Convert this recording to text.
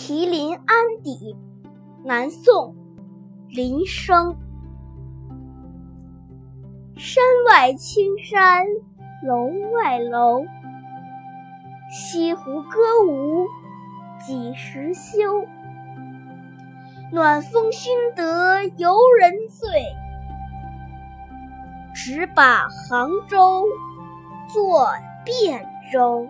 题临安邸。南宋林升山外青山楼外楼。西湖歌舞几时休？暖风熏得游人醉。只把杭州作汴州。